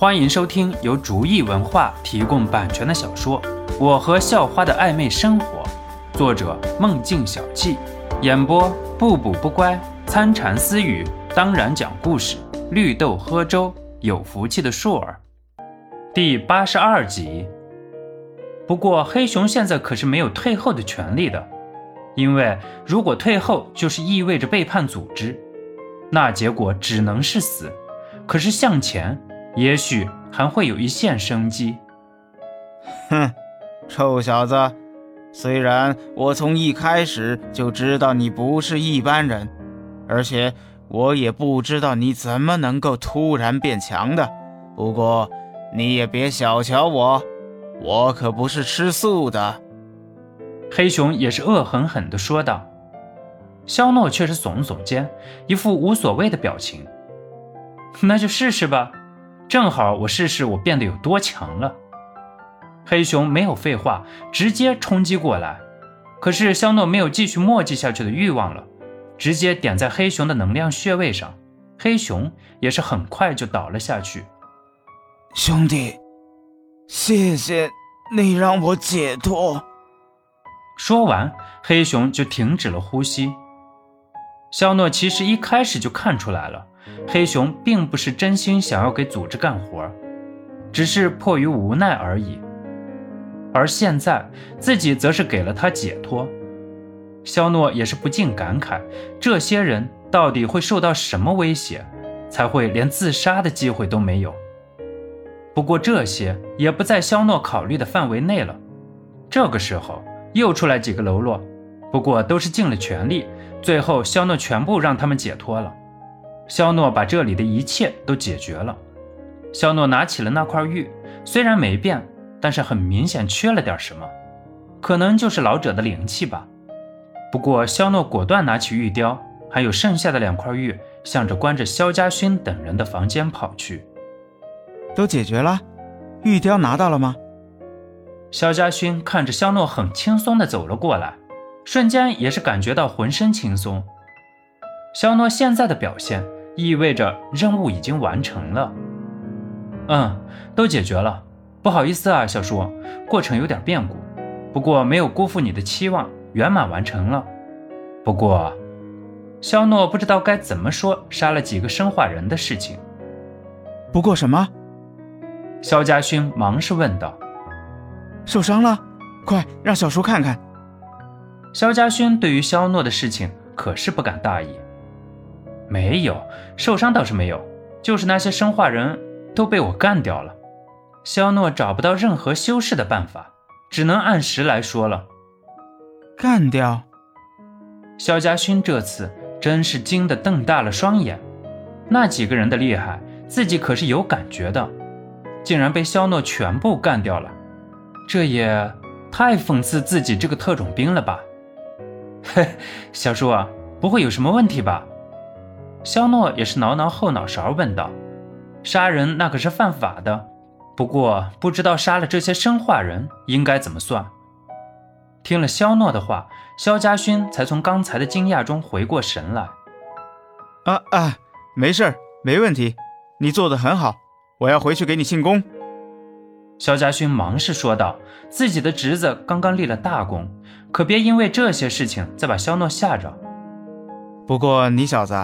欢迎收听由竹意文化提供版权的小说《我和校花的暧昧生活》，作者梦境小憩，演播不补不乖、参禅私语，当然讲故事，绿豆喝粥，有福气的硕儿，第八十二集。不过黑熊现在可是没有退后的权利的，因为如果退后，就是意味着背叛组织，那结果只能是死。可是向前。也许还会有一线生机。哼，臭小子，虽然我从一开始就知道你不是一般人，而且我也不知道你怎么能够突然变强的。不过你也别小瞧我，我可不是吃素的。黑熊也是恶狠狠地说道。肖诺却是耸耸肩，一副无所谓的表情。那就试试吧。正好我试试我变得有多强了。黑熊没有废话，直接冲击过来。可是肖诺没有继续墨迹下去的欲望了，直接点在黑熊的能量穴位上，黑熊也是很快就倒了下去。兄弟，谢谢你让我解脱。说完，黑熊就停止了呼吸。肖诺其实一开始就看出来了。黑熊并不是真心想要给组织干活，只是迫于无奈而已。而现在自己则是给了他解脱。肖诺也是不禁感慨：这些人到底会受到什么威胁，才会连自杀的机会都没有？不过这些也不在肖诺考虑的范围内了。这个时候又出来几个喽啰，不过都是尽了全力，最后肖诺全部让他们解脱了。肖诺把这里的一切都解决了。肖诺拿起了那块玉，虽然没变，但是很明显缺了点什么，可能就是老者的灵气吧。不过肖诺果断拿起玉雕，还有剩下的两块玉，向着关着肖家勋等人的房间跑去。都解决了，玉雕拿到了吗？肖家勋看着肖诺很轻松的走了过来，瞬间也是感觉到浑身轻松。肖诺现在的表现。意味着任务已经完成了。嗯，都解决了。不好意思啊，小叔，过程有点变故，不过没有辜负你的期望，圆满完成了。不过，肖诺不知道该怎么说杀了几个生化人的事情。不过什么？肖家勋忙是问道。受伤了？快让小叔看看。肖家勋对于肖诺的事情可是不敢大意。没有受伤倒是没有，就是那些生化人都被我干掉了。肖诺找不到任何修饰的办法，只能按实来说了。干掉？肖家勋这次真是惊得瞪大了双眼。那几个人的厉害，自己可是有感觉的，竟然被肖诺全部干掉了，这也太讽刺自己这个特种兵了吧？嘿，小叔啊，不会有什么问题吧？肖诺也是挠挠后脑勺，问道：“杀人那可是犯法的，不过不知道杀了这些生化人应该怎么算。”听了肖诺的话，肖家勋才从刚才的惊讶中回过神来。“啊啊，没事儿，没问题，你做的很好，我要回去给你庆功。”肖家勋忙是说道：“自己的侄子刚刚立了大功，可别因为这些事情再把肖诺吓着。”不过你小子……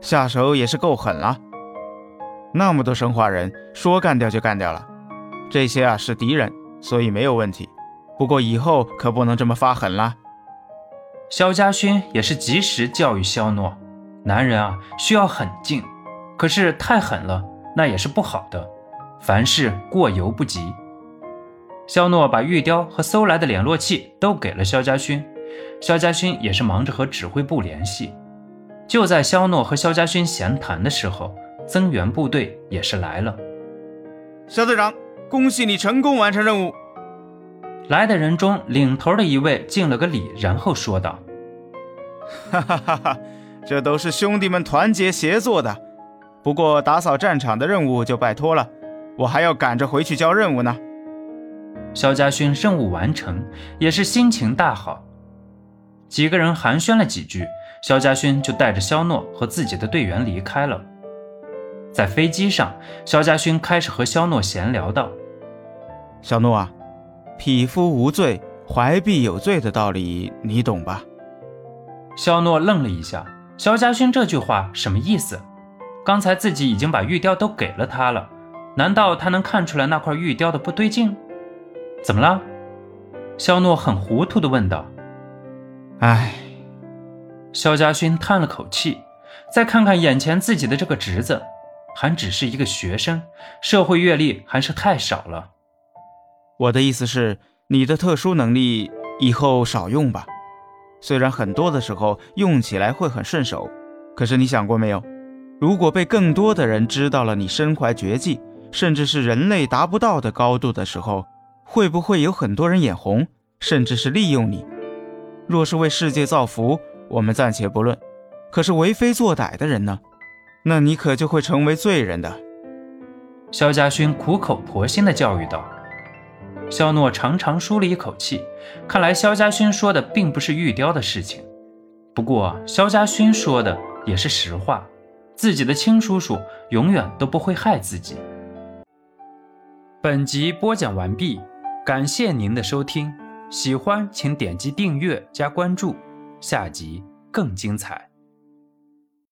下手也是够狠了，那么多生化人说干掉就干掉了，这些啊是敌人，所以没有问题。不过以后可不能这么发狠了。萧家勋也是及时教育肖诺，男人啊需要狠劲，可是太狠了那也是不好的，凡事过犹不及。肖诺把玉雕和搜来的联络器都给了萧家勋，萧家勋也是忙着和指挥部联系。就在肖诺和肖家勋闲谈的时候，增援部队也是来了。肖队长，恭喜你成功完成任务。来的人中，领头的一位敬了个礼，然后说道：“哈哈哈哈，这都是兄弟们团结协作的。不过打扫战场的任务就拜托了，我还要赶着回去交任务呢。”肖家勋任务完成，也是心情大好。几个人寒暄了几句。肖家勋就带着肖诺和自己的队员离开了。在飞机上，肖家勋开始和肖诺闲聊道：“肖诺啊，匹夫无罪，怀璧有罪的道理你懂吧？”肖诺愣了一下，肖家勋这句话什么意思？刚才自己已经把玉雕都给了他了，难道他能看出来那块玉雕的不对劲？怎么了？肖诺很糊涂地问道。唉，肖家勋叹了口气，再看看眼前自己的这个侄子，还只是一个学生，社会阅历还是太少了。我的意思是，你的特殊能力以后少用吧。虽然很多的时候用起来会很顺手，可是你想过没有？如果被更多的人知道了你身怀绝技，甚至是人类达不到的高度的时候，会不会有很多人眼红，甚至是利用你？若是为世界造福，我们暂且不论；可是为非作歹的人呢？那你可就会成为罪人的。肖家勋苦口婆心地教育道。肖诺长长舒了一口气，看来肖家勋说的并不是玉雕的事情。不过，肖家勋说的也是实话。自己的亲叔叔永远都不会害自己。本集播讲完毕，感谢您的收听，喜欢请点击订阅加关注，下集更精彩。